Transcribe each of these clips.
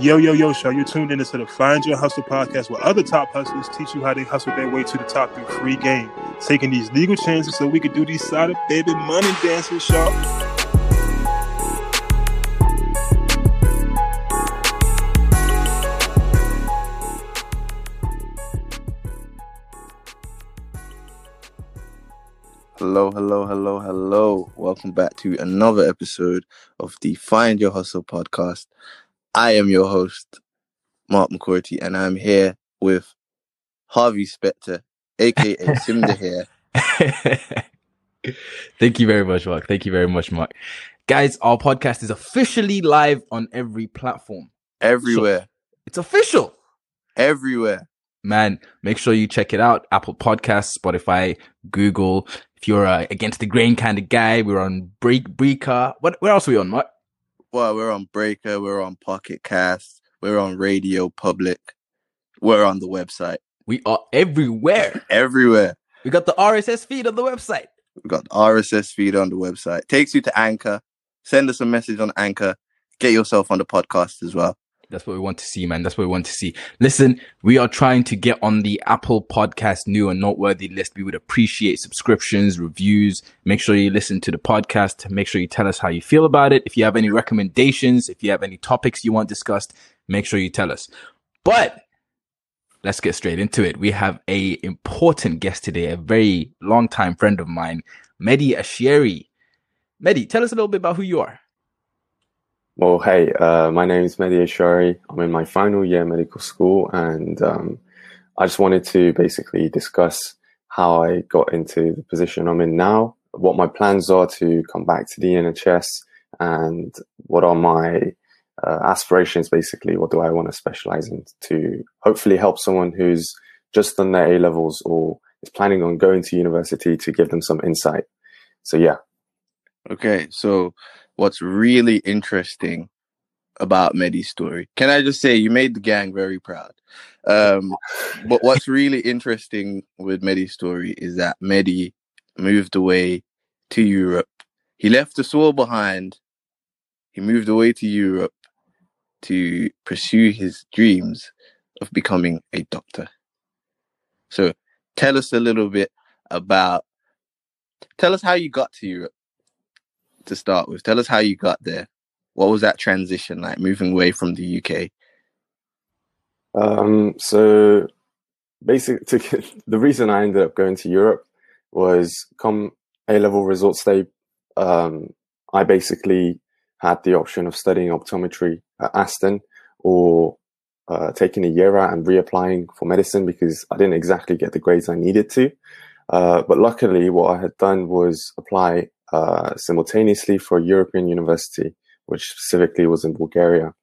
Yo, yo, yo, show. You're tuned into the Find Your Hustle podcast where other top hustlers teach you how they hustle their way to the top through free game. Taking these legal chances so we could do these side of baby money dances, y'all. Hello, hello, hello, hello. Welcome back to another episode of the Find Your Hustle podcast. I am your host, Mark McCourty, and I'm here with Harvey Specter, aka Simda here. Thank you very much, Mark. Thank you very much, Mark. Guys, our podcast is officially live on every platform. Everywhere, It's official. everywhere. Man, make sure you check it out. Apple Podcasts, Spotify, Google. If you're uh, against the grain kind of guy, we're on Break Breaker. What where else are we on, Mark? Well, we're on Breaker, we're on Pocket Cast, we're on Radio Public, we're on the website. We are everywhere. Everywhere. We got the RSS feed on the website. We've got the RSS feed on the website. Takes you to Anchor. Send us a message on Anchor. Get yourself on the podcast as well. That's what we want to see, man. That's what we want to see. Listen, we are trying to get on the Apple Podcast new and noteworthy list. We would appreciate subscriptions, reviews. Make sure you listen to the podcast. Make sure you tell us how you feel about it. If you have any recommendations, if you have any topics you want discussed, make sure you tell us. But let's get straight into it. We have a important guest today, a very long time friend of mine, Mehdi Ashieri. Mehdi, tell us a little bit about who you are. Well, hey, uh, my name is Mehdi Ashari. I'm in my final year medical school, and um, I just wanted to basically discuss how I got into the position I'm in now, what my plans are to come back to the NHS, and what are my uh, aspirations basically. What do I want to specialize in to hopefully help someone who's just done their A levels or is planning on going to university to give them some insight. So, yeah. Okay, so what's really interesting about Mehdi's story? Can I just say you made the gang very proud? Um, but what's really interesting with Mehdi's story is that Mehdi moved away to Europe. He left the all behind. He moved away to Europe to pursue his dreams of becoming a doctor. So tell us a little bit about, tell us how you got to Europe to start with. Tell us how you got there. What was that transition like, moving away from the UK? Um, so basically, to, the reason I ended up going to Europe was come A level results day. Um, I basically had the option of studying optometry at Aston or uh, taking a year out and reapplying for medicine because I didn't exactly get the grades I needed to. Uh, but luckily, what I had done was apply simultaneously for European university, which specifically was in Bulgaria.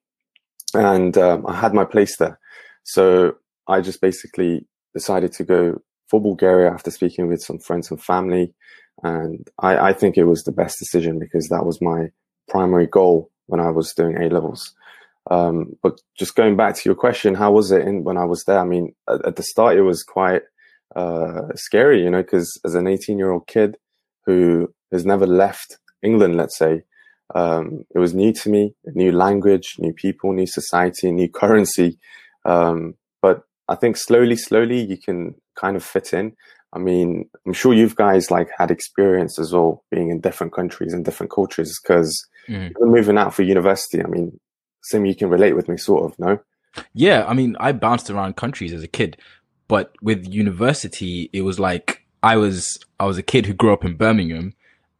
And um, I had my place there. So I just basically decided to go for Bulgaria after speaking with some friends and family. And I, I think it was the best decision because that was my primary goal when I was doing A levels. Um, but just going back to your question, how was it in, when I was there? I mean, at, at the start, it was quite uh, scary, you know, because as an 18 year old kid who has never left England, let's say, um, it was new to me, a new language, new people, new society, new currency. Um, but I think slowly, slowly you can kind of fit in. I mean, I'm sure you've guys like had experience as well being in different countries and different cultures because Mhm. moving out for university. I mean, Sim, you can relate with me, sort of, no? Yeah, I mean, I bounced around countries as a kid, but with university, it was like I was I was a kid who grew up in Birmingham,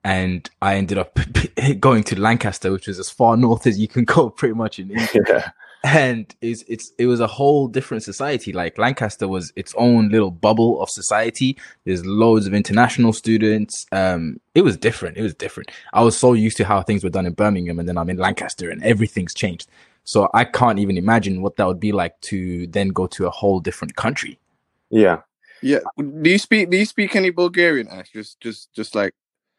and I ended up going to Lancaster, which is as far north as you can go, pretty much in England. yeah. And it's it's it was a whole different society. Like Lancaster was its own little bubble of society. There's loads of international students. Um, it was different. It was different. I was so used to how things were done in Birmingham, and then I'm in Lancaster, and everything's changed. So I can't even imagine what that would be like to then go to a whole different country. Yeah. Yeah. Do you speak? Do you speak any Bulgarian? Ash? Just, just, just like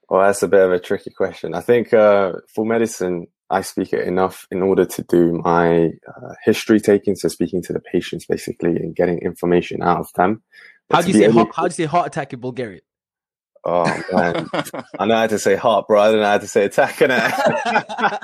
Well, that's a bit of a tricky question. I think uh, for medicine, I speak it enough in order to do my uh, history taking, so speaking to the patients basically and getting information out of them. But How do you say able- heart, how do you say heart attack in Bulgarian? Oh man, I know how to say heart, bro. I don't know how to say attack. And I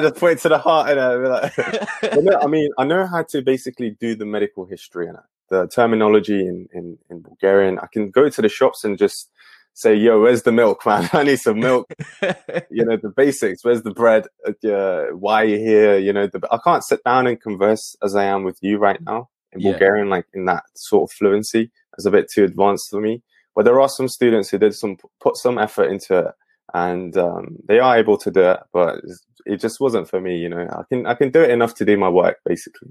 just point to the heart and I like, no, I mean, I know how to basically do the medical history and the terminology in, in, in Bulgarian. I can go to the shops and just say, "Yo, where's the milk, man? I need some milk." you know, the basics. Where's the bread? Uh, why are you here? You know, the, I can't sit down and converse as I am with you right now in Yeah. Bulgarian, like in that sort of fluency. It's a bit too advanced for me. But there are some students who did some put some effort into it, and um, they are able to do it. But it just wasn't for me. You know, I can I can do it enough to do my work, basically.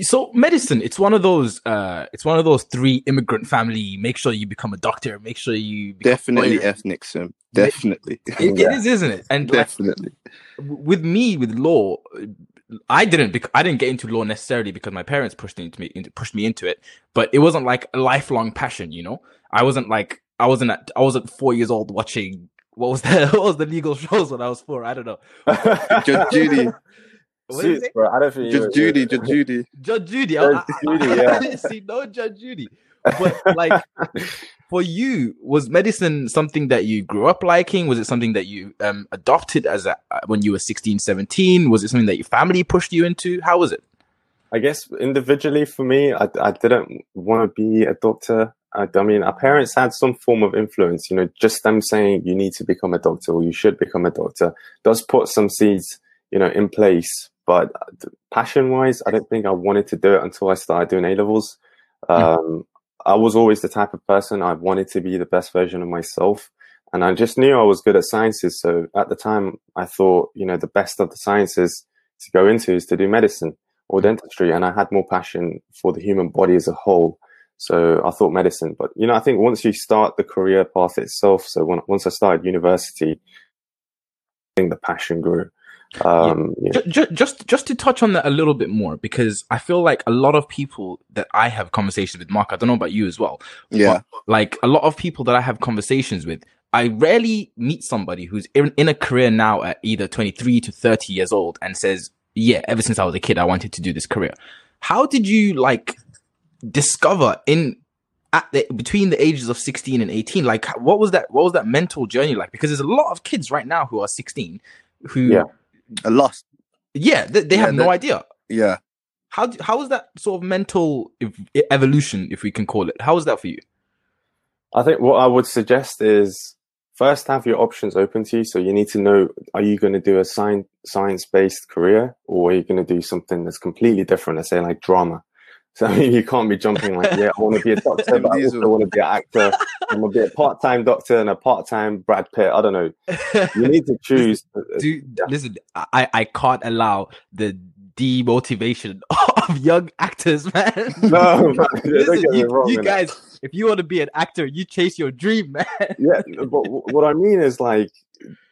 So medicine, it's one of those, uh, it's one of those three immigrant family. Make sure you become a doctor. Make sure you become Definitely lawyer. ethnic, Sim. Definitely. It, it Yeah. is, isn't it? And Definitely. w- with me, with law, I didn't, bec- I didn't get into law necessarily because my parents pushed into me, into, pushed me into it. But it wasn't like a lifelong passion, you know. I wasn't like, I wasn't, at, I wasn't four years old watching. What was the what was the legal shows when I was four? I don't know. Judge Judy. What did you Suits, bro. I don't think you Judge Judy. Judge Judy. Judge Judy. I, I- Judy, I- yeah. I see no Judge Judy. But like for you, was medicine something that you grew up liking? Was it something that you um, adopted as a uh, when you were 16, 17? Was it something that your family pushed you into? How was it? I guess individually for me, I, I didn't want to be a doctor. I, I mean, our parents had some form of influence, you know, just them saying you need to become a doctor or you should become a doctor does put some seeds, you know, in place. But uh, passion wise, I don't think I wanted to do it until I started doing A levels. Hmm. Um, I was always the type of person I wanted to be the best version of myself. And I just knew I was good at sciences. So at the time, I thought, you know, the best of the sciences to go into is to do medicine or hmm. dentistry. And I had more passion for the human body as a whole. So I thought medicine. But, you know, I think once you start the career path itself, so when, once I started university, I think the passion grew. Um, yeah. Ju- ju- just just to touch on that a little bit more because I feel like a lot of people that I have conversations with, Mark. I don't know about you as well. Yeah. like a lot of people that I have conversations with, I rarely meet somebody who's in, in a career now at either 23 to 30 years old and says, yeah, ever since I was a kid, I wanted to do this career. How did you like discover in at the, between the ages of 16 and 18? Like, what was that, what was that mental journey like? Because there's a lot of kids right now who are 16 who, Yeah. A lost. yeah, they, they Yeah, have no that- idea. Yeah. How, d- how was that sort of mental ev- evolution, if we can call it? How was that for you? I think what I would suggest is first have your options open to you. So you need to know, are you going to do a science, science based career or are you going to do something that's completely different? Let's say like drama. So I mean, you can't be jumping like, yeah, I want to be a doctor, but I also want to be an actor. I'm going to be a part-time doctor and a part-time Brad Pitt. I don't know. You need to choose. Uh, Dude, Yeah. listen, I, I can't allow the demotivation of young actors, man. No, man, listen, you, wrong, you guys, if you want to be an actor, you chase your dream, man. yeah, but what I mean is like,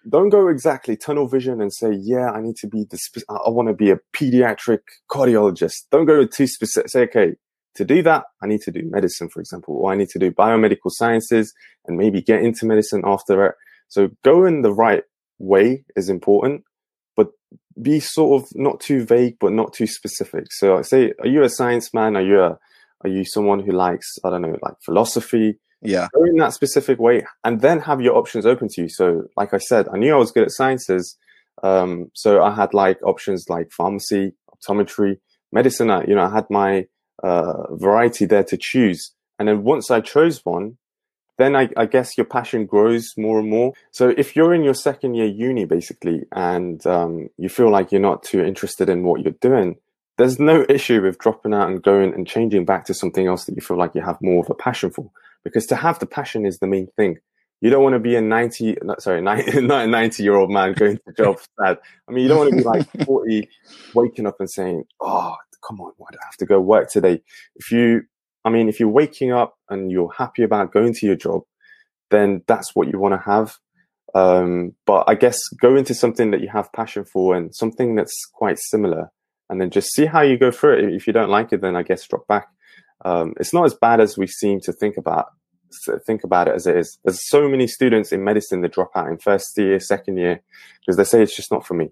don't go exactly tunnel vision and say, yeah, I need to be the, spe- I want to be a pediatric cardiologist. Don't go too specific. Say, okay, to do that, I need to do medicine, for example, or I need to do biomedical sciences and maybe get into medicine after it. So go in the right way is important, but be sort of not too vague, but not too specific. So I say, are you a science man? Are you a, are you someone who likes, I don't know, like philosophy? Yeah. go in that specific way and then have your options open to you. So, like I said, I knew I was good at sciences. Um, so I had like options like pharmacy, optometry, medicine. I, you know, I had my uh, variety there to choose. And then once I chose one, then I, I guess your passion grows more and more. So if you're in your second year uni, basically, and um, you feel like you're not too interested in what you're doing, there's no issue with dropping out and going and changing back to something else that you feel like you have more of a passion for because to have the passion is the main thing. You don't want to be a 90, not, sorry, 90, not a 90 year old man going to job sad. I mean, you don't want to be like 40, waking up and saying, Oh, come on, why do I have to go work today? If you, I mean, if you're waking up and you're happy about going to your job, then that's what you want to have. Um, but I guess go into something that you have passion for and something that's quite similar and then just see how you go through it. If you don't like it, then I guess drop back um, it's not as bad as we seem to think about think about it as it is. There's so many students in medicine that drop out in first year, second year because they say it's just not for me.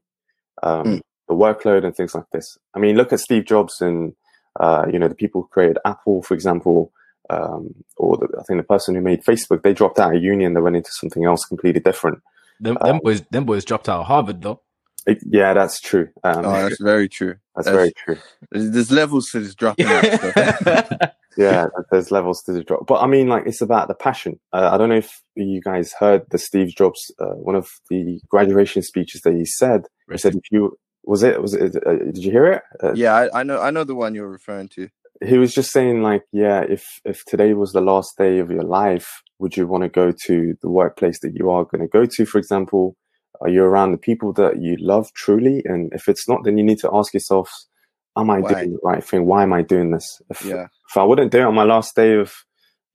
Um, Mm. The workload and things like this. I mean, look at Steve Jobs and uh, you know the people who created Apple, for example. um, or the, I think the person who made Facebook, they dropped out of uni and they went into something else completely different. Them, them boys, them boys dropped out of Harvard though. It- yeah, that's true. Um, Oh, that's very true. that's that's- very true. There's, there's levels to this dropping out. Yeah, there's levels to the drop, but I mean, like it's about the passion. Uh, I don't know if you guys heard the Steve Jobs, uh, one of the graduation speeches that he said. He said, "If you was it was it? Uh, did you hear it? Uh, yeah, I, I know. I know the one you're referring to. he was just saying like yeah if if today was the last day of your life would you want to go to the workplace that you are going to go to for example are you around the people that you love truly? And if it's not then you need to ask yourself am i Why? doing the right thing? Why am i doing this? If, Yeah, if i wouldn't do it on my last day of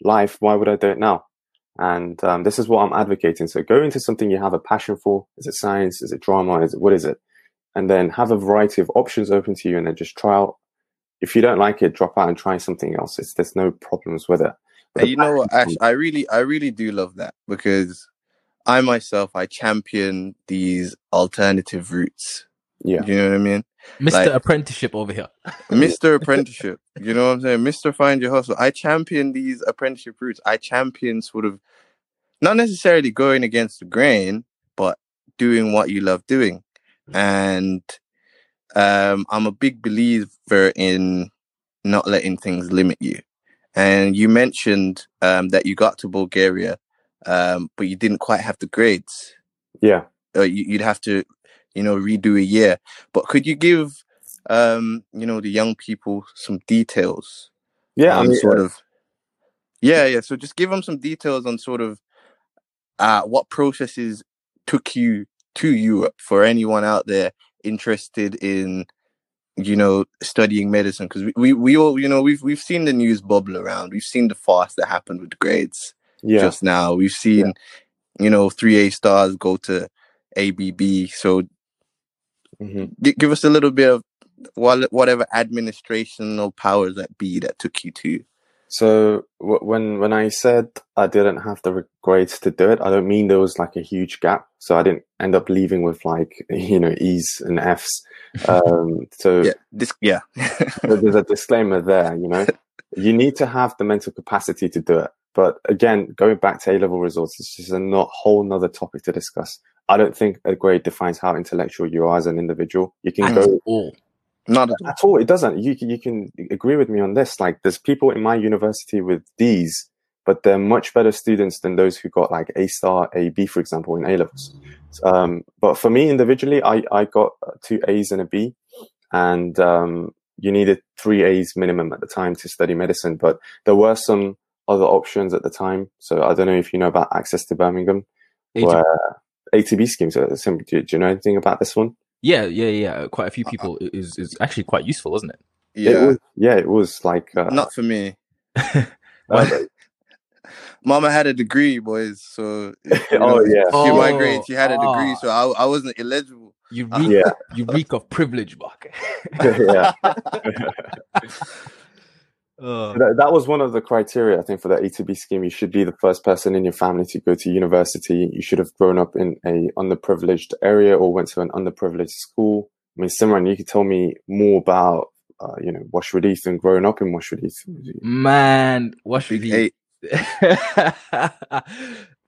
life why would i do it now? And um, this is what i'm advocating. So go into something you have a passion for. Is it science? Is it drama? Is it what is it? And then have a variety of options open to you and then just try out. If you don't like it, drop out and try something else. It's there's no problems with it. But you know what, Ash? I really, I really do love that because I myself, I champion these alternative routes. Yeah, You know what I mean? Mr. Like- Apprenticeship over here. Mr. Apprenticeship. You know what I'm saying? Mr. Find Your Hustle. I champion these apprenticeship routes. I champion sort of not necessarily going against the grain, but doing what you love doing. And um, I'm a big believer in not letting things limit you. And you mentioned um, that you got to Bulgaria, um, but you didn't quite have the grades. yeah. Uh, you, you'd have to, you know, redo a year. But could you give, um, you know, the young people some details Yeah, I mean, sort uh, of, yeah, yeah. So just give them some details on sort of uh, what processes took you to Europe for anyone out there interested in, you know, studying medicine. Because we, we, we all, you know, we've we've seen the news bubble around. We've seen the farce that happened with grades yeah, just now. We've seen, you know, three A stars go to ABB. So mhm. gi- give us a little bit of what whatever administrational powers that be that took you to. So w- when when I said I didn't have the grades to do it, I don't mean there was like a huge gap. So I didn't end up leaving with like you know E's and F's. Um, so Yeah, this yeah. there- there's a disclaimer there. You know, you need to have the mental capacity to do it. But again, going back to A level results, this is a not whole nother topic to discuss. I don't think a grade defines how intellectual you are as an individual. You can At go all. Not at all. at all. It doesn't. You you can agree with me on this. Like, there's people in my university with D's, but they're much better students than those who got like A star, A B, for example, in A levels. Um, but for me individually, I, I got two A's and a B, and um, you needed three A's minimum at the time to study medicine. But there were some other options at the time. So I don't know if you know about Access to Birmingham, ATB. where ATB schemes. Are do, do you know anything about this one? Yeah, yeah, yeah. Quite a few people it is is actually quite useful, wasn't it? It Yeah, was, yeah, it was like uh, not for me. uh, Mama had a degree, boys. So you oh yeah. she Oh, migrated. She had a degree, ah. so I, I wasn't eligible. You Uh, reek, Yeah. you reek of privilege, Mark. yeah. Uh, That, that was one of the criteria, I think, for the ATB scheme. You should be the first person in your family to go to university. You should have grown up in a underprivileged area or went to an underprivileged school. I mean, Simran, you could tell me more about, uh, you know, Washwood Heath and growing up in Washwood Heath. man, what should Big he? eight.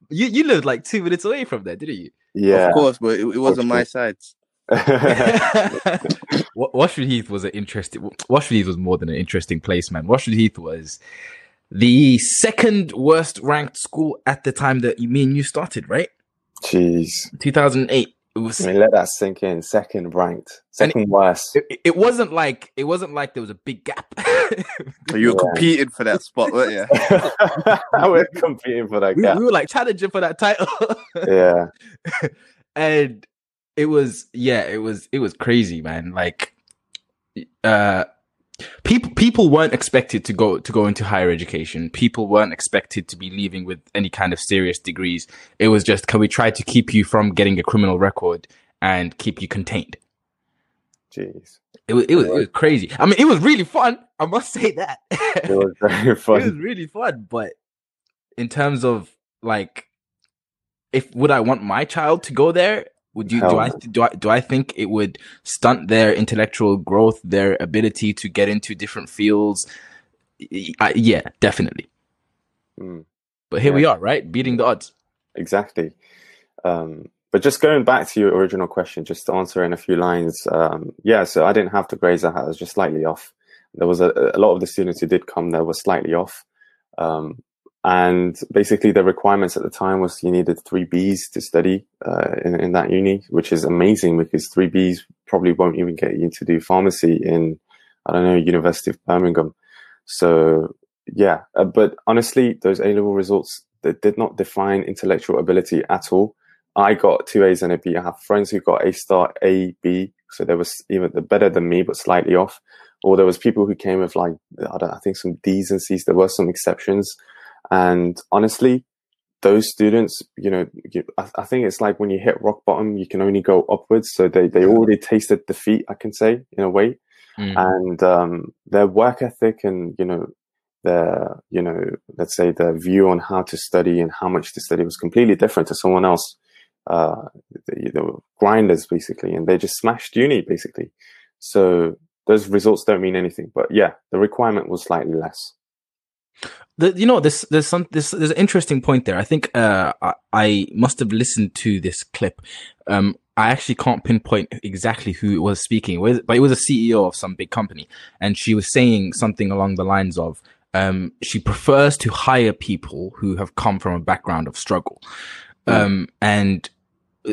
you you lived like two minutes away from there, didn't you? Yeah. Of course, but it, it wasn't my sides. Wa- Washwood Heath was an interesting. Washwood Heath was more than an interesting place, man. Washwood Heath was the second worst ranked school at the time that you me and you started, right? Jeez. 2008. It was. I mean, let that sink in. Second ranked. And Second worst. It, it wasn't like it wasn't like there was a big gap. You were Yeah. competing for that spot, weren't you? We're competing for that we, we were like challenging for that title, Yeah. and it was yeah, it was it was crazy, man. Like, uh, people people weren't expected to go to go into higher education. People weren't expected to be leaving with any kind of serious degrees. It was just can we try to keep you from getting a criminal record and keep you contained. Jeez. It was it was, it was crazy. I mean, it was really fun. I must say that. It was very it was really fun. But in terms of like, if would I want my child to go there? Would you do I do I do I think it would stunt their intellectual growth, their ability to get into different fields? I, yeah, definitely. Mm. But here Yeah. we are, right? Beating the odds. Exactly. Um, but just going back to your original question, just to answer in a few lines. Um, yeah, so I didn't have the grades I had. I was just slightly off. There was a, a lot of the students who did come there were slightly off. Um, and basically the requirements at the time was you needed three Bs to study uh, in, in that uni, which is amazing because three Bs probably won't even get you to do pharmacy in, I don't know, University of Birmingham. So yeah, uh, but honestly, those A level results they did not define intellectual ability at all. I got two A's and a B. I have friends who got A star, A, B, so they was even better than me, but slightly off. Or there was people who came with like I, I think some D's and C's. There were some exceptions, and honestly, those students, you know, you, I, I think it's like when you hit rock bottom, you can only go upwards. So they they already tasted defeat, I can say in a way. Mm. and um, their work ethic and you know their you know let's say their view on how to study and how much to study was completely different to someone else uh they, they were grinders basically. And they just smashed uni basically. So those results don't mean anything. But yeah the requirement was slightly less The, you know, there's there's some there's there's an interesting point there. I think uh, I, I must have listened to this clip. Um, I actually can't pinpoint exactly who was speaking, but it was a CEO of some big company, and she was saying something along the lines of, um, she prefers to hire people who have come from a background of struggle, um, and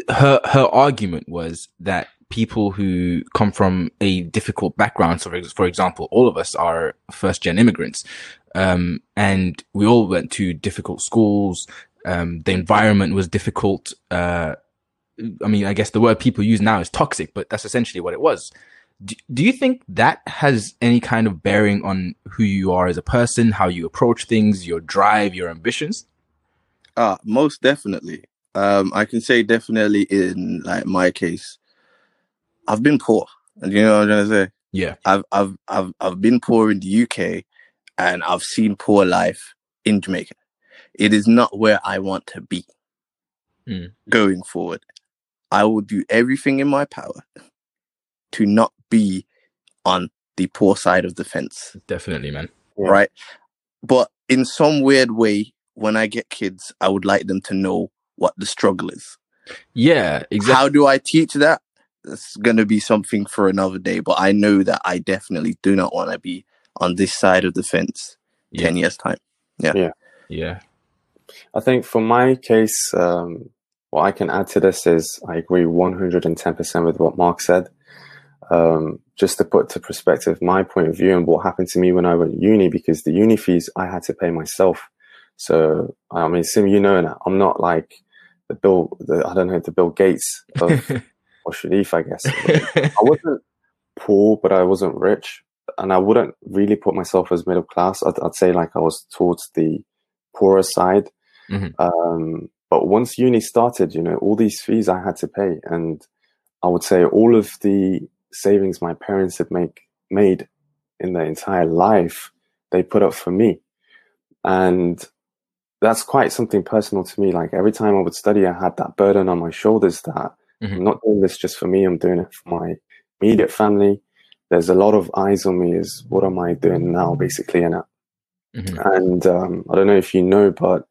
her her argument was that people who come from a difficult background, so for, example, all of us are first gen immigrants, um, and we all went to difficult schools. Um, the environment was difficult. Uh, I mean, I guess the word people use now is toxic, but that's essentially what it was. Do, do you think that has any kind of bearing on who you are as a person, how you approach things, your drive, your ambitions? Ah, most definitely. Um, I can say definitely in like my case, I've been poor. And you know what I'm trying to say? Yeah. I've I've I've I've been poor in the UK and I've seen poor life in Jamaica. It is not where I want to be Mm. going forward. I will do everything in my power to not be on the poor side of the fence. Definitely, man. Right. But in some weird way, when I get kids, I would like them to know what the struggle is. Yeah, exactly. How do I teach that? It's going to be something for another day, but I know that I definitely do not want to be on this side of the fence Yeah. 10 years time. Yeah. Yeah. I think for my case, um, what I can add to this is I agree 110% with what Mark said. Um, just to put to perspective my point of view and what happened to me when I went to uni, because the uni fees I had to pay myself. So, I mean, Sim, you know, that I'm not like the Bill, the, I don't know, the Bill Gates of, or Sharif, I guess. I wasn't poor, but I wasn't rich. And I wouldn't really put myself as middle class. I'd, I'd say like I was towards the poorer side. Mhm. Um, but once uni started, you know, all these fees I had to pay. And I would say all of the savings my parents had make, made in their entire life, they put up for me. And that's quite something personal to me. Like every time I would study, I had that burden on my shoulders that Mhm. I'm not doing this just for me. I'm doing it for my immediate family. There's a lot of eyes on me. Is what am I doing now, basically? And Mhm. and um, I don't know if you know, but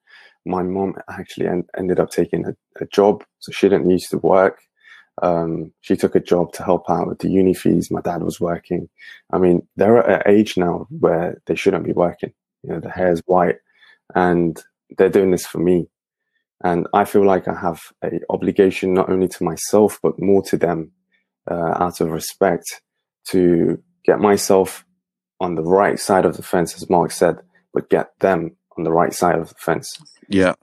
my mom actually en- ended up taking a, a job, so she didn't used to work. Um, she took a job to help out with the uni fees. My dad was working. I mean, they're at an age now where they shouldn't be working. You know, the hair's white, and they're doing this for me. And I feel like I have a obligation not only to myself but more to them, uh, out of respect, to get myself on the right side of the fence, as Mark said, but get them on the right side of the fence. Yeah.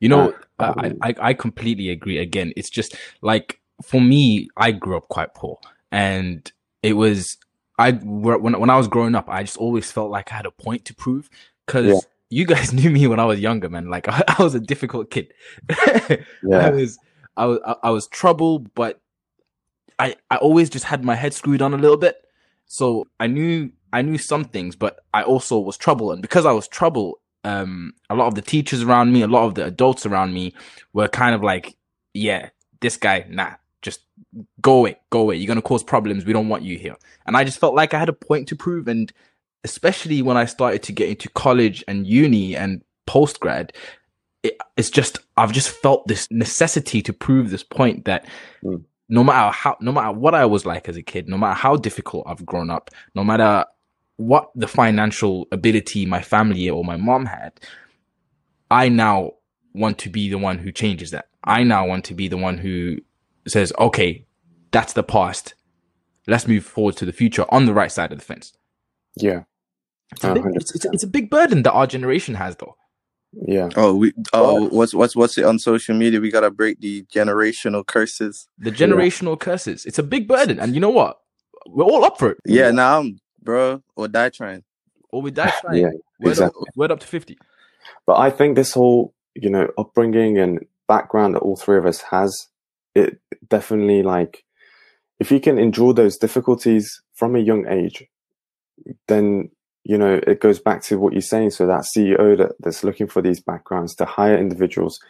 You know, Uh, I, I I completely agree. Again, it's just like for me, I grew up quite poor, and it was I when when I was growing up, I just always felt like I had a point to prove because Yeah. You guys knew me when I was younger, man. Like I, I was a difficult kid. I was I was I, was trouble, but I I always just had my head screwed on a little bit. So I knew I knew some things, but I also was trouble, and because I was trouble, um, a lot of the teachers around me, a lot of the adults around me, were kind of like, "Yeah, this guy, nah, just go away, go away. You're gonna cause problems. We don't want you here." And I just felt like I had a point to prove, and especially when I started to get into college and uni, and post grad, it, it's just I've just felt this necessity to prove this point that Mm. no matter how, no matter what I was like as a kid, no matter how difficult I've grown up, no matter what the financial ability my family or my mom had, I now want to be the one who changes that. I now want to be the one who says, okay, that's the past. Let's move forward to the future on the right side of the fence. Yeah. It's a, big, uh-huh. it's, it's, it's a big burden that our generation has, though. Yeah. Oh, we oh, what's what's what's it on social media? We gotta break the generational curses. The generational curses. It's a big burden. And you know what? We're all up for it. Yeah, now I'm bro or die trying. Or we die trying. Yeah. word, exactly. up, word up to 50. But I think this whole, you know, upbringing and background that all three of us has, it definitely like, if you can endure those difficulties from a young age, then, you know, it goes back to what you're saying. So that CEO that, that's looking for these backgrounds to hire individuals,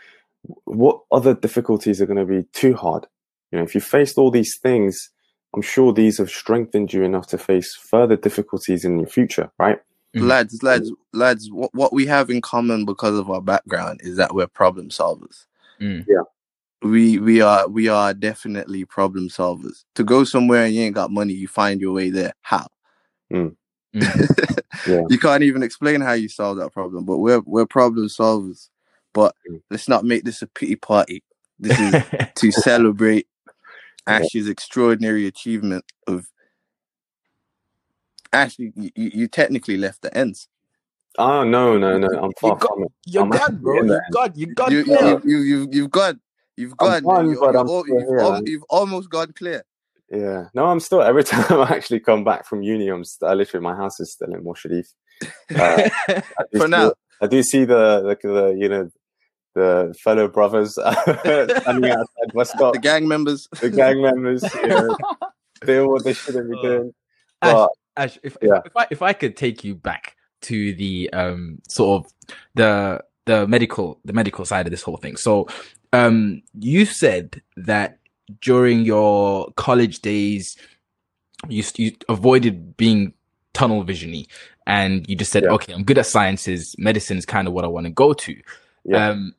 what other difficulties are going to be too hard? You know, if you faced all these things, I'm sure these have strengthened you enough to face further difficulties in your future, right? Mhm. Lads, lads, lads. What what we have in common because of our background is that we're problem solvers. Mm. We we are we are definitely problem solvers. To go somewhere and you ain't got money, you find your way there. How? Mm. Yeah. You can't even explain how you solve that problem, but we're we're problem solvers. But Mm. let's not make this a pity party. This is to celebrate Ash's extraordinary achievement of Actually, you, you you technically left the ends. Oh, no, no, no. I'm far got- from it. You're I'm gone, actually bro. You there. got, you got you, you, you, you, you've gone. You've I'm gone. gone, You're- but you're I'm al- still you've, here, you've almost gone clear. Yeah, no, I'm still every time I actually come back from uni, I'm st- I literally my house is still in Moor Sharif. Uh, For see- now. I do see the the, the you know the fellow brothers standing outside stop, The gang members. the gang members, you know, doing what they shouldn't be Oh. doing. Ash, But Ash, if, Yeah. if, if I if I could take you back to the um sort of the the medical the medical side of this whole thing. So um you said that during your college days you you avoided being tunnel visiony and you just said Yeah. okay I'm good at sciences medicine is kind of what I want to go to. Yeah. Um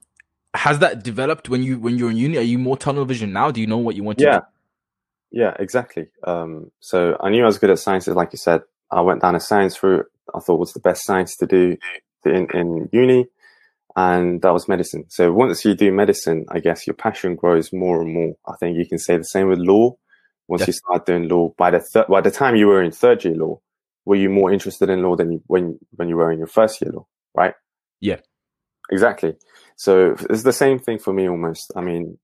has that developed when you when you're in uni are you more tunnel vision now do you know what you want to yeah, do? yeah, exactly. Um, so I knew I was good at sciences, like you said. I went down a science route. I thought was the best science to do in, in uni, and that was medicine. So once you do medicine, I guess your passion grows more and more. I think you can say the same with law. Once you start doing law, by the thir- by the time you were in third year law, were you more interested in law than you, when when you were in your first year law, right? Yeah. exactly. So it's the same thing for me almost. I mean,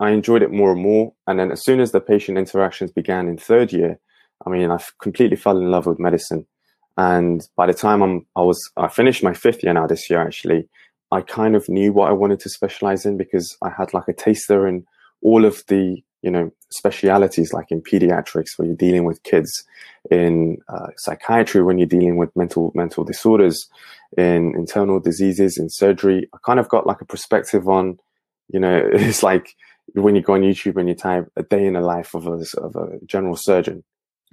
I enjoyed it more and more. And then as soon as the patient interactions began in third year, I mean, I completely fell in love with medicine. And by the time I'm, I was, I finished my fifth year now this year, actually, I kind of knew what I wanted to specialize in because I had like a taster in all of the, you know, specialities, like in pediatrics, where you're dealing with kids, in uh, psychiatry, when you're dealing with mental, mental disorders, in internal diseases, in surgery. I kind of got like a perspective on, you know, it's like, when you go on YouTube and you type a day in the life of a, of a general surgeon,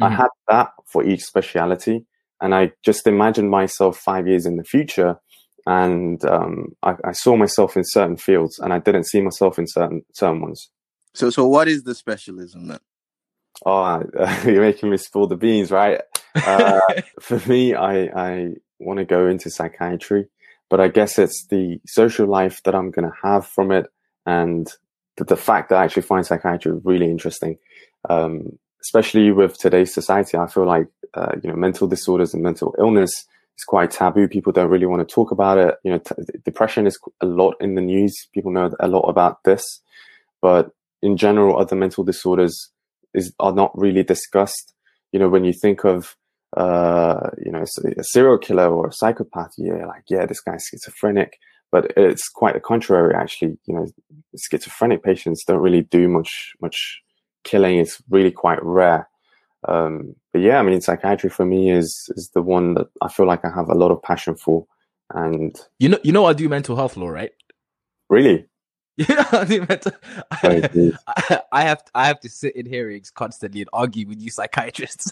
I Mhm. had that for each speciality. And I just imagined myself five years in the future. And um, I, I saw myself in certain fields and I didn't see myself in certain, certain ones. So so what is the specialism then? Oh, you're making me spill the beans, right? Uh, for me, I, I want to go into psychiatry, but I guess it's the social life that I'm going to have from it and the, the fact that I actually find psychiatry really interesting. Um, especially with today's society, I feel like, uh, you know, mental disorders and mental illness is quite taboo. People don't really want to talk about it. You know, t- depression is a lot in the news. People know a lot about this, but in general, other mental disorders is, are not really discussed. You know, when you think of, uh, you know, a serial killer or a psychopath, you're like, yeah, this guy's schizophrenic. But it's quite the contrary, actually. You know, schizophrenic patients don't really do much, much killing. It's really quite rare. Um, but yeah, I mean, psychiatry for me is, is the one that I feel like I have a lot of passion for. And you know you know I do mental health law, right? really, You know, I do mental. Oh, geez. I, I have I have to sit in hearings constantly and argue with you psychiatrists.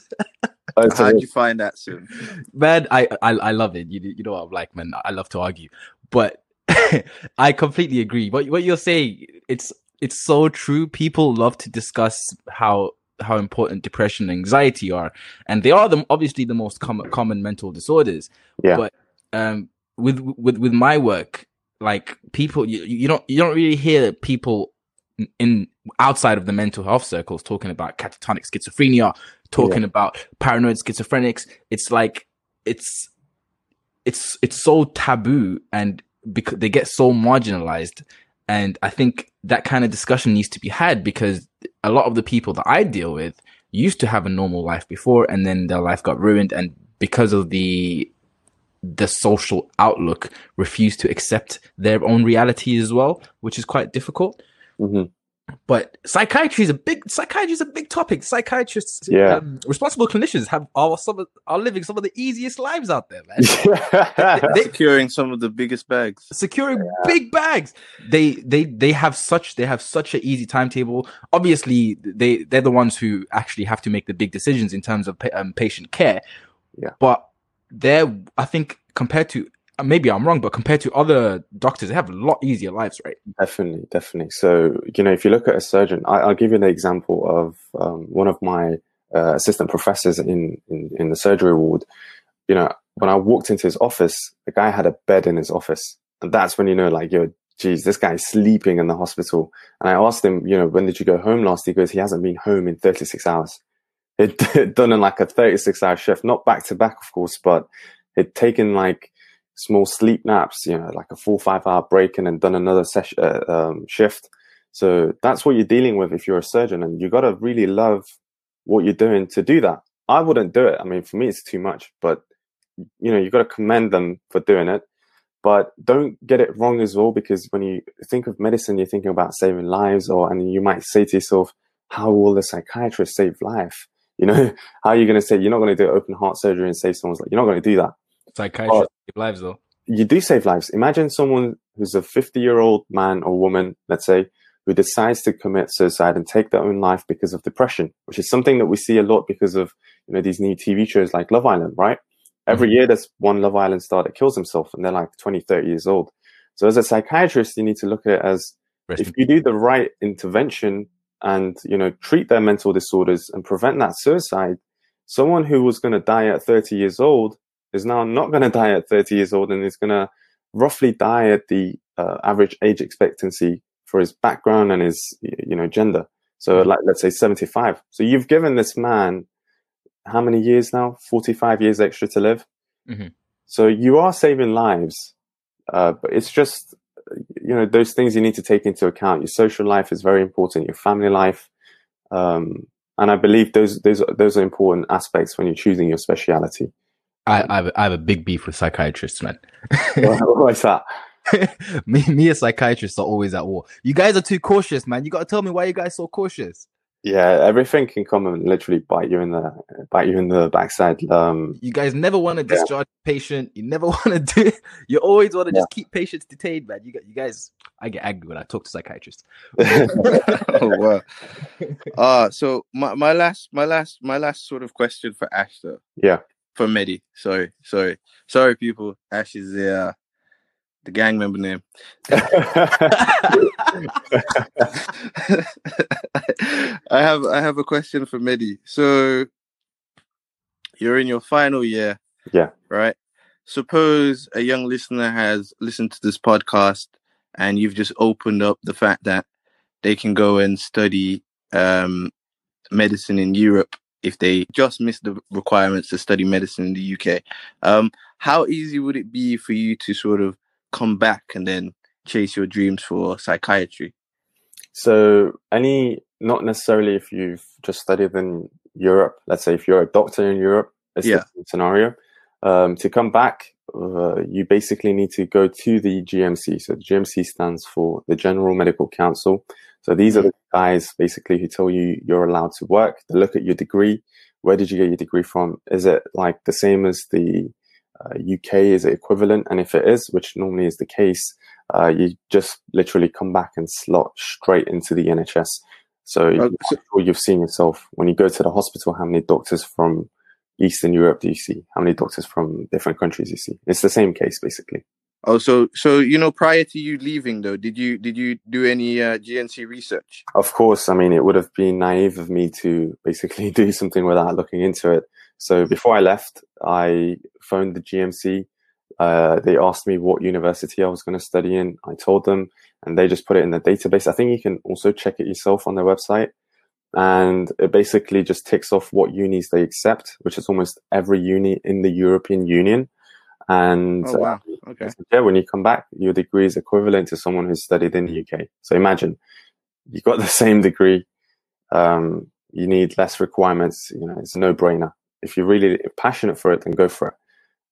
Oh, How'd you find that soon? man, I, I I love it. You you know what I'm like, man. I love to argue, but I completely agree. What what you're saying, it's it's so true. People love to discuss how how important depression and anxiety are, and they are the obviously the most common common mental disorders. Yeah. But um, with with with my work, like people, you, you don't you don't really hear people in outside of the mental health circles talking about catatonic schizophrenia, talking Yeah. about paranoid schizophrenics. It's like it's it's it's so taboo and because they get so marginalized and i think that kind of discussion needs to be had because a lot of the people that i deal with used to have a normal life before and then their life got ruined and because of the the social outlook refused to accept their own reality as well which is quite difficult. Hmm but psychiatry is a big psychiatry is a big topic. Psychiatrists, Yeah. um, responsible clinicians have are some of, are living some of the easiest lives out there, man. They- Securing some of the biggest bags. Securing big bags. They they they have such they have such an easy timetable. Obviously, they they're the ones who actually have to make the big decisions in terms of pa- um, patient care. Yeah. But they're I think compared to maybe I'm wrong, but compared to other doctors, they have a lot easier lives, right? Definitely, definitely. So, you know, if you look at a surgeon, I, I'll give you an example of um, one of my uh, assistant professors in, in, in the surgery ward. You know, when I walked into his office, the guy had a bed in his office. And that's when you know, like, yo, geez, this guy's sleeping in the hospital. And I asked him, you know, when did you go home last? He goes, he hasn't been home in 36 hours. He'd done in like a 36 hour shift, not back to back, of course, but he'd taken like small sleep naps, you know, like a full five hour break and then done another session, uh, um, shift. So that's what you're dealing with if you're a surgeon and you got to really love what you're doing to do that. I wouldn't do it. I mean, for me, it's too much, but you know, you've got to commend them for doing it, but don't get it wrong as well, because when you think of medicine, you're thinking about saving lives or, and you might say to yourself, how will the psychiatrist save life? You know, how are you going to say you're not going to do open heart surgery and save someone's life? You're not going to do that Psychiatrists save lives though. you do save lives. Imagine someone who's a 50 year old man or woman, let's say, who decides to commit suicide and take their own life because of depression, which is something that we see a lot because of, you know, these new TV shows like Love Island, right? Every mm-hmm. year there's one Love Island star that kills himself and they're like 20, 30 years old. So as a psychiatrist, you need to look at it as if you do the right intervention and, you know, treat their mental disorders and prevent that suicide, someone who was going to die at 30 years old is now not going to die at 30 years old and is going to roughly die at the uh, average age expectancy for his background and his you know gender. So Mhm. like let's say 75 so you've given this man how many years now? 45 years extra to live? Mhm. so you are saving lives uh, but it's just you know those things you need to take into account. Your social life is very important your family life um, and i believe those those those are important aspects when you're choosing your speciality I, I, have, I have a big beef with psychiatrists, man. what's that me, me and psychiatrists are always at war. You guys are too cautious, man. You got to tell me why you guys so cautious. Yeah, everything can come and literally bite you in the bite you in the backside. Um, You guys never want to Yeah. discharge a patient. You never want to do it. You always want to Yeah. just keep patients detained, man. You got, you guys. I get angry when I talk to psychiatrists. oh wow. Uh so my, my last my last my last sort of question for Ash though. Yeah. For Mehdi. Sorry, sorry. Sorry people. Ash is the uh the gang member name. I have I have a question for Mehdi. So you're in your final year. Yeah. Right? Suppose a young listener has listened to this podcast and you've just opened up the fact that they can go and study um, medicine in Europe if they just miss the requirements to study medicine in the UK. Um, how easy would it be for you to sort of come back and then chase your dreams for psychiatry? so any not necessarily if you've just studied in Europe. Let's say if you're a doctor in Europe, it's Yeah. the scenario. Um, to come back, uh, you basically need to go to the GMC. So the GMC stands for the General Medical Council. So these are the guys basically who tell you you're allowed to work. They look at your degree. Where did you get your degree from? Is it like the same as the uh, UK? Is it equivalent? And if it is, which normally is the case, uh, you just literally come back and slot straight into the NHS. So, sure you've seen yourself when you go to the hospital, how many doctors from Eastern Europe do you see? How many doctors from different countries you see? It's the same case basically. Oh, so so you know, prior to you leaving though, did you did you do any uh, GMC research? Of course, I mean, it would have been naive of me to basically do something without looking into it. So before I left, I phoned the GMC. Uh, they asked me what university I was going to study in. I told them, and they just put it in the database. I think you can also check it yourself on their website. And it basically just ticks off what unis they accept, which is almost every uni in the European Union. And Oh wow. uh, Okay. yeah, when you come back, your degree is equivalent to someone who's studied in the UK. So imagine you got the same degree. Um, you need less requirements. You know, it's a no brainer. If you're really passionate for it, then go for it.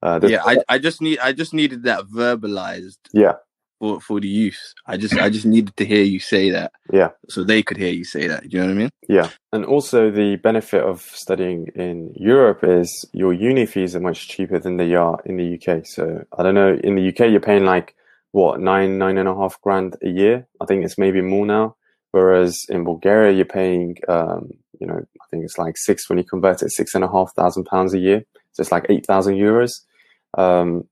Uh, Yeah, I, I just need I just needed that verbalized yeah, for for the youth. I just I just needed to hear you say that. Yeah. So they could hear you say that. Do you know what I mean? yeah. And also the benefit of studying in Europe is your uni fees are much cheaper than they are in the UK. So I don't know, in the UK, you're paying like what, nine, nine and a half grand a year. I think it's maybe more now. Whereas in Bulgaria, you're paying, um, you know, I think it's like six when you convert it, six and a half thousand pounds a year. So it's like 8,000 euros. Um,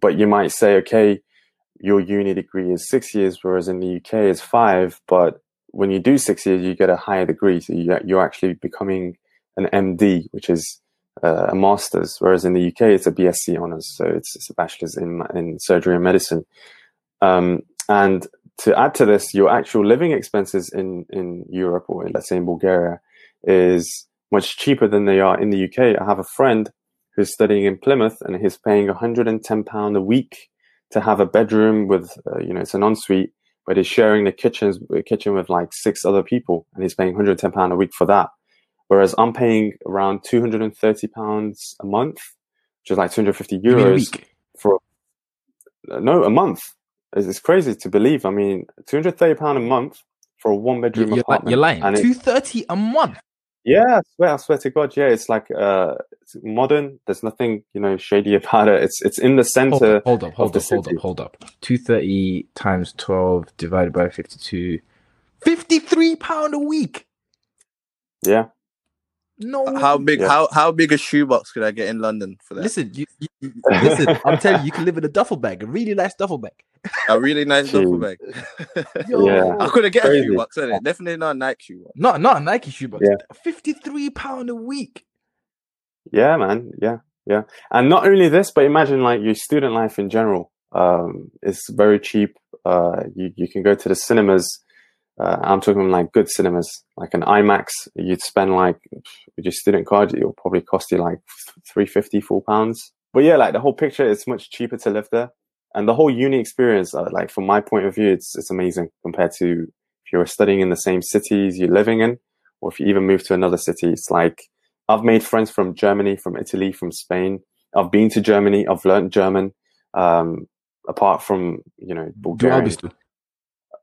but you might say, okay, your uni degree is six years, whereas in the UK it's five. But when you do six years, you get a higher degree. So you, you're actually becoming an MD, which is uh, a master's, whereas in the UK it's a BSc honors. So it's, it's a bachelor's in, in surgery and medicine. Um, and to add to this, your actual living expenses in, in Europe or let's say in Bulgaria is much cheaper than they are in the UK. I have a friend who's studying in Plymouth and he's paying 110 pound a week to have a bedroom with, uh, you know, it's an ensuite, but he's sharing the kitchens, kitchen with like six other people and he's paying 110 pound a week for that. Whereas I'm paying around 230 pounds a month, which is like 250 You a euros week? for, no, a month. It's, it's crazy to believe. I mean, 230 pound a month for a one bedroom You're, apartment. you're lying. Two thirty a month. Yeah, I swear, I swear to God, yeah, it's like uh, it's modern. There's nothing, you know, shady about it. It's it's in the center. hold up, hold up, hold up, hold up. Two thirty times twelve divided by fifty-two. Fifty-three pound a week. Yeah, No. How big Yeah. how how big a shoebox could I get in London for that? Listen, you, you, you- listen. I'm telling you, you can live in a duffel bag, a really nice duffel bag. A really nice duffel bag. Yo, Yeah. I could have get a Crazy. shoebox, innit? Definitely not a Nike shoebox. Not not a Nike shoebox. Yeah. Fifty-three pound a week. yeah, man, yeah, yeah. And not only this, but imagine like your student life in general. Um, it's very cheap. Uh, you you can go to the cinemas. Uh, I'm talking like good cinemas, like an IMAX. You'd spend like with your student card, it'll probably cost you like three fifty, four pounds. But yeah, like the whole picture, it's much cheaper to live there, and the whole uni experience, uh, like from my point of view, it's it's amazing compared to if you're studying in the same cities you're living in, or if you even move to another city. It's like I've made friends from Germany, from Italy, from Spain. I've been to Germany. I've learned German. Um, apart from you know Bulgarian. bist du?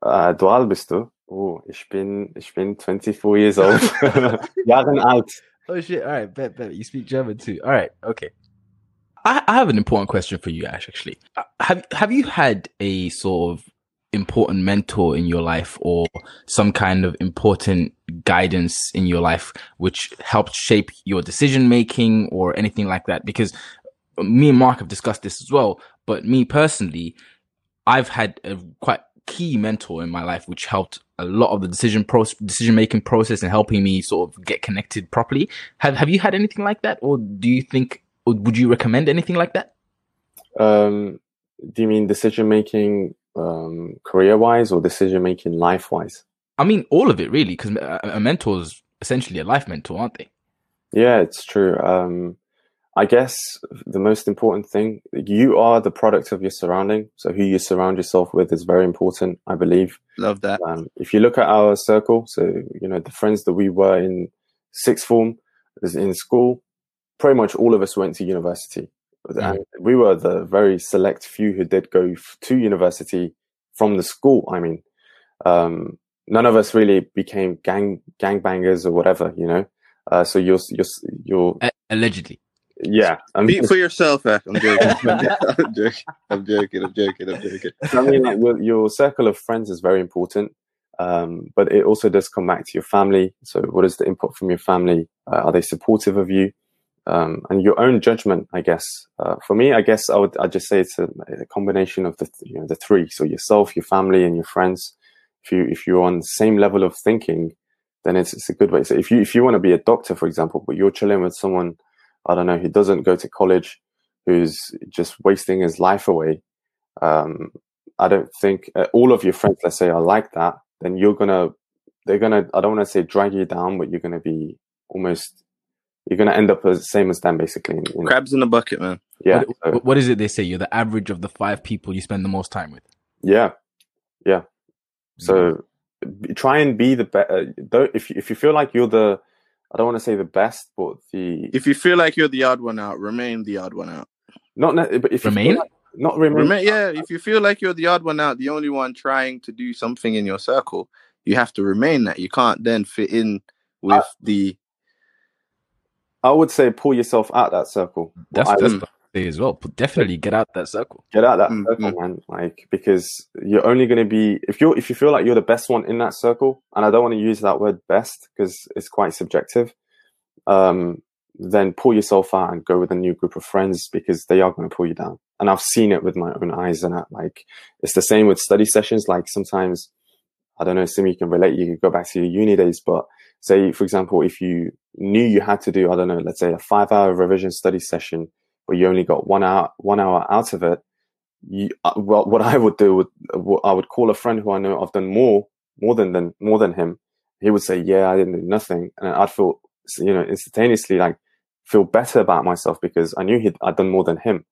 Äh, du alt bist du? Oh, ich bin, ich bin 24 years old. Jahren alt. Oh shit! All right, bet bet you speak German too. All right, okay. I, I have an important question for you, Ash. Actually, Uh, have have you had a sort of important mentor in your life, or some kind of important guidance in your life, which helped shape your decision making or anything like that? Because me and Mark have discussed this as well. But me personally, I've had a quite key mentor in my life, which helped a lot of the decision process, decision making process, and helping me sort of get connected properly. Have Have you had anything like that, or do you think, or would you recommend anything like that? Um, do you mean decision making um, career wise or decision making life wise? I mean, all of it really, because a, a mentor is essentially a life mentor, aren't they? Yeah, it's true. Um, I guess the most important thing, you are the product of your surrounding. So who you surround yourself with is very important, I believe. Love that. Um, if you look at our circle, so you know the friends that we were in sixth form, is in school, pretty much all of us went to university, and we were the very select few who did go f- to university from the school. I mean, um, none of us really became gang gangbangers or whatever, you know. Uh, so you're you're you're allegedly. Yeah. I mean, Speak for yourself, Ash. I'm joking. I'm joking. I'm joking. I'm joking. I'm joking. I mean, like your, your circle of friends is very important, um, but it also does come back to your family. So, what is the input from your family? Uh, are they supportive of you? um, and your own judgment. I guess uh, for me, I guess I would I just say it's a, a combination of the you know the three. So yourself, your family, and your friends. If you if you're on the same level of thinking, then it's it's a good way. So if you if you want to be a doctor, for example, but you're chilling with someone, I don't know, who doesn't go to college, who's just wasting his life away. Um, I don't think uh, all of your friends, let's say, are like that. Then you're gonna, they're gonna. I don't want to say drag you down, but you're gonna be almost. You're gonna end up the same as them, basically. You know? Crabs in the bucket, man. Yeah, What, so- what is it they say? You're the average of the five people you spend the most time with. yeah, yeah. So b- try and be the best. Though, if you, if you feel like you're the, I don't want to say the best, but the If you feel like you're the odd one out, remain the odd one out. not. ne- But if you Remain? like- not remain. Remain, yeah. If you feel like you're the odd one out, the only one trying to do something in your circle, you have to remain that. You can't then fit in with the. I would say pull yourself out that circle. That's, I- that's what I say as well. But definitely get out that circle. get out that Mm, circle, man. Like because you're only going to be if you are if you feel like you're the best one in that circle, and I don't want to use that word best because it's quite subjective. Um, then pull yourself out and go with a new group of friends because they are going to pull you down. And I've seen it with my own eyes. And I, like it's the same with study sessions. Like sometimes I don't know, Sim, you can relate. You could go back to your uni days, but say for example, if you knew you had to do I don't know, let's say a five-hour revision study session but you only got one hour one hour out of it you, uh, well what i would do would i would call a friend who i know i've done more more than, than more than him he would say yeah i didn't do nothing and i'd feel you know instantaneously like feel better about myself because i knew he'd i'd done more than him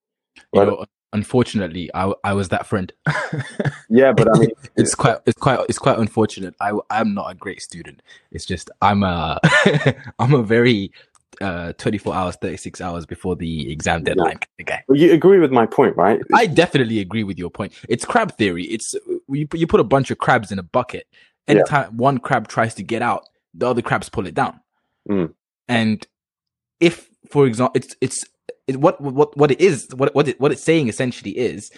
You Right. know, unfortunately, I I was that friend. yeah but i mean it's quite it's quite it's quite unfortunate. I I'm not a great student. It's just I'm a I'm a very uh 24 hours 36 hours before the exam deadline of guy. you agree with my point right I definitely agree with your point. It's crab theory. It's you put- you put a bunch of crabs in a bucket. Anytime one crab tries to get out, the other crabs pull it down. Mm. And if, for example, it's it's it, what what what it is what what it, what it's saying essentially is,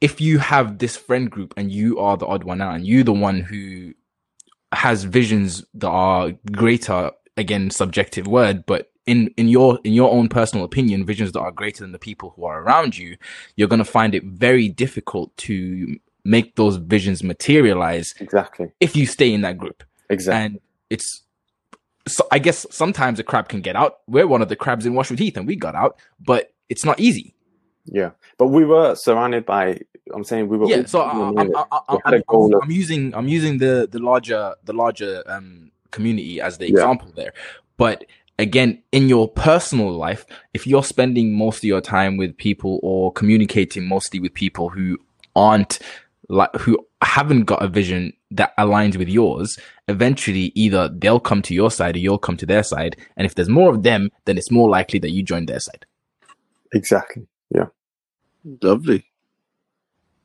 if you have this friend group and you are the odd one out and you the one who has visions that are greater again subjective word but in in your in your own personal opinion visions that are greater than the people who are around you you're going to find it very difficult to make those visions materialize exactly. if you stay in that group. Exactly. And it's so i guess sometimes a crab can get out. We're one of the crabs in washwood heath and we got out but it's not easy. Yeah. But we were surrounded by i'm saying we were yeah so I, I. I, We I, had a I'm, of- I'm using i'm using the the larger the larger um community as the Yeah. example there but again in your personal life if you're spending most of your time with people or communicating mostly with people who aren't like who haven't got a vision that aligns with yours eventually either they'll come to your side or you'll come to their side and if there's more of them then it's more likely that you join their side exactly yeah Lovely.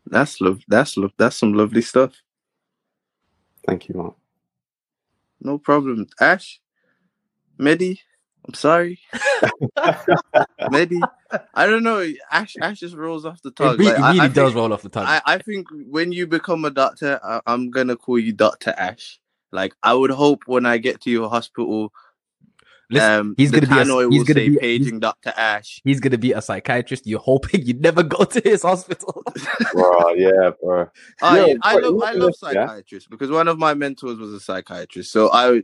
That's love. That's love. That's some lovely stuff. thank you mark No problem. Ash, Mehdi, I'm sorry. Mehdi, I don't know. Ash, Ash just rolls off the it tongue. really, Like, I- really I does think- roll off the tongue I, I think when you become a doctor, I, I'm gonna call you Doctor Ash. Like I would hope when I get to your hospital, Listen, um, he's gonna be a- he's gonna be- paging Doctor Ash. he's gonna be a psychiatrist. You're hoping you never go to his hospital. bro yeah bro I, Yeah, I but love I love this, yeah? psychiatrists because one of my mentors was a psychiatrist. So I,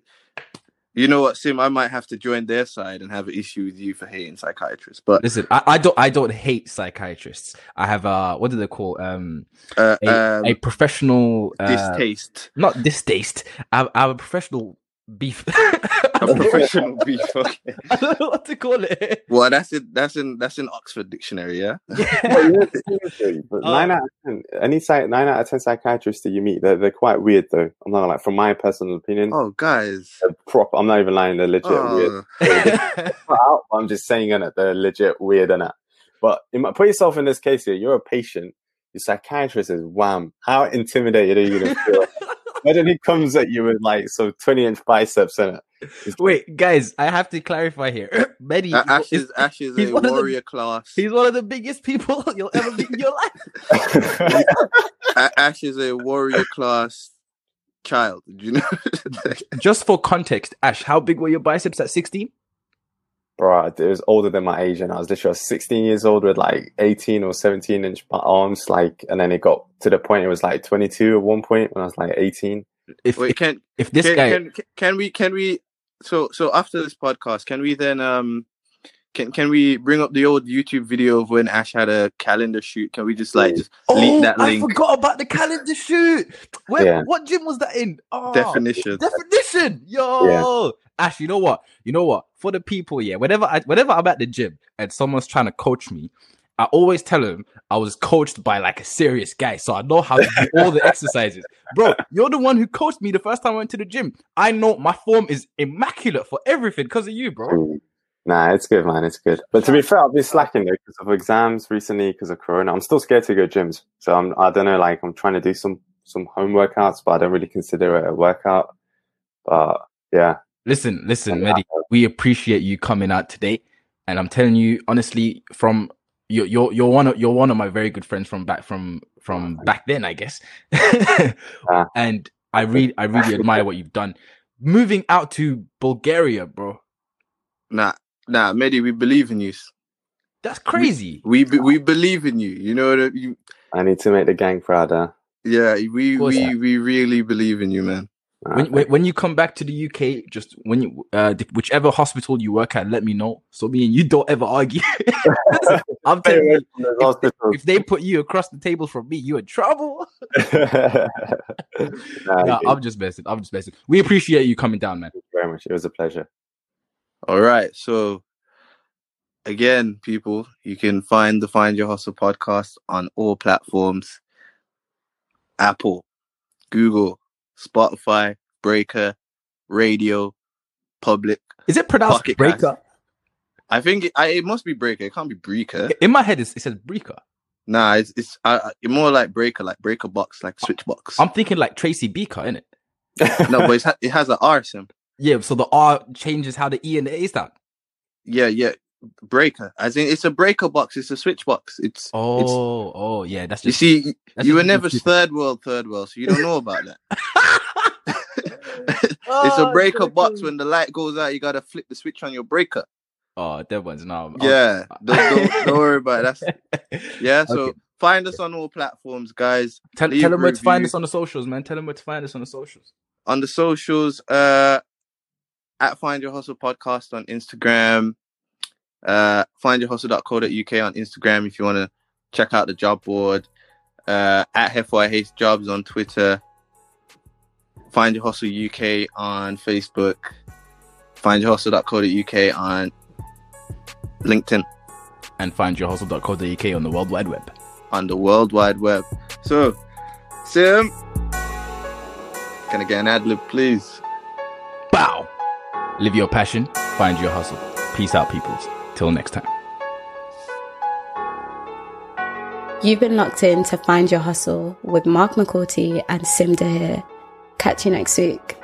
you know what, Sim, I might have to join their side and have an issue with you for hating psychiatrists. But Listen, I, I don't I don't hate psychiatrists. I have a what do they call um uh, a, um, a professional uh, distaste, not distaste. I have, I have a professional beef. I a don't professional beef. Okay. I don't know what to call it. Well, that's in that's in that's in Oxford Dictionary, yeah. But you know, seriously, but Oh. nine out of ten, any psych, nine out of ten psychiatrists that you meet, they're, they're quite weird though. I'm not like, from my personal opinion, Oh, guys. they're proper. I'm not even lying. They're legit oh. weird. Oh, Not out, I'm just saying it. They're legit weird in it. But in my, put yourself in this case here. You're a patient. Your psychiatrist is wham. How intimidated are you going to feel? Imagine he comes at you with like so 20 inch biceps in it. It's- Wait, guys, I have to clarify here. Betty A- Ash is, is Ash is he's a one of the- warrior class. he's one of the biggest people you'll ever meet in your life. A- Ash is a warrior class child. Do you know? Just for context, Ash, how big were your biceps at 16? Bro, it was older than my age, and I was literally I was 16 years old with like 18 or 17 inch arms, like, and then it got to the point it was like 22 at one point when I was like 18. If Wait, if, can if this can, guy, can can we can we so so after this podcast can we then um can can we bring up the old YouTube video of when Ash had a calendar shoot? Can we just like just oh, leak that I forgot about the calendar shoot. Where, Yeah. What gym was that in? Oh, definition? definition. Yo, Ash, you know what? You know what? For the people, yeah. Whenever I, whenever I'm at the gym and someone's trying to coach me, I always tell them I was coached by like a serious guy, so I know how to do all the exercises. Bro, you're the one who coached me the first time I went to the gym. I know my form is immaculate for everything because of you, bro. Mm. Nah, it's good, man. It's good. But to be fair, I've been slacking though because of exams recently because of Corona. I'm still scared to go gyms, so I'm. I don't know. Like I'm trying to do some some home workouts, but I don't really consider it a workout. But yeah, Listen, listen, Yeah. Uh, Mehdi, we appreciate you coming out today, and I'm telling you honestly, from you're you're you're one of you're one of my very good friends from back from from back then, I guess. And I really I really admire what you've done. Moving out to Bulgaria, bro, Nah, nah, Mehdi, we believe in you. that's crazy. We be, we believe in you. You know what I- you. I need to make the gang proud. Huh? Yeah, we Of course. we we really believe in you, man. When, when when you come back to the UK, just when you uh whichever hospital you work at, let me know. So me and you don't ever argue. I'm telling you, if, hospitals. if they put you across the table from me, you're in trouble. Nah, No, good. I'm just messing. I'm just messing. We appreciate you coming down, man. Thank you very much. It was a pleasure. All right. So again, people, you can find the Find Your Hustle podcast on all platforms. Apple, Google, Spotify, Breaker, Radio, Public. Is it pronounced Pocket breaker? I think it, I, it must be Breaker. It can't be Breaker. In my head, it's, it says breaker. Nah, it's it's uh, more like Breaker, like Breaker Box, like Switch Box. I'm thinking like Tracy Beaker, innit? no, but it's ha- it has an R sim. Yeah, so the R changes how the E and the A sound. Yeah, yeah. Breaker, as in it's a breaker box. It's a switch box. It's Oh, oh, yeah. That's you see, you were never third world, third world, so you don't know about that. it's Oh, a breaker joking. box. When the light goes out, you gotta flip the switch on your breaker. Oh, that one's now. Yeah, don't, don't, don't worry about it. That's yeah. So Okay. find us on all platforms, guys. Tell, tell them where to find us on the socials, man. Tell them where to find us on the socials. on the socials uh at find your hustle podcast on instagram uh findyourhustle.co.uk on instagram if you want to check out the job board uh at FYH jobs on twitter find your hustle uk on facebook findyourhustle.co.uk on linkedin And find your hustle.co.uk on the World Wide Web. on the world wide web so sim can i get an ad lib please Bow. Live your passion, find your hustle. Peace out, peoples. Till next time. You've been locked in to Find Your Hustle with Mark McCourty and Sim Dahir. Catch you next week.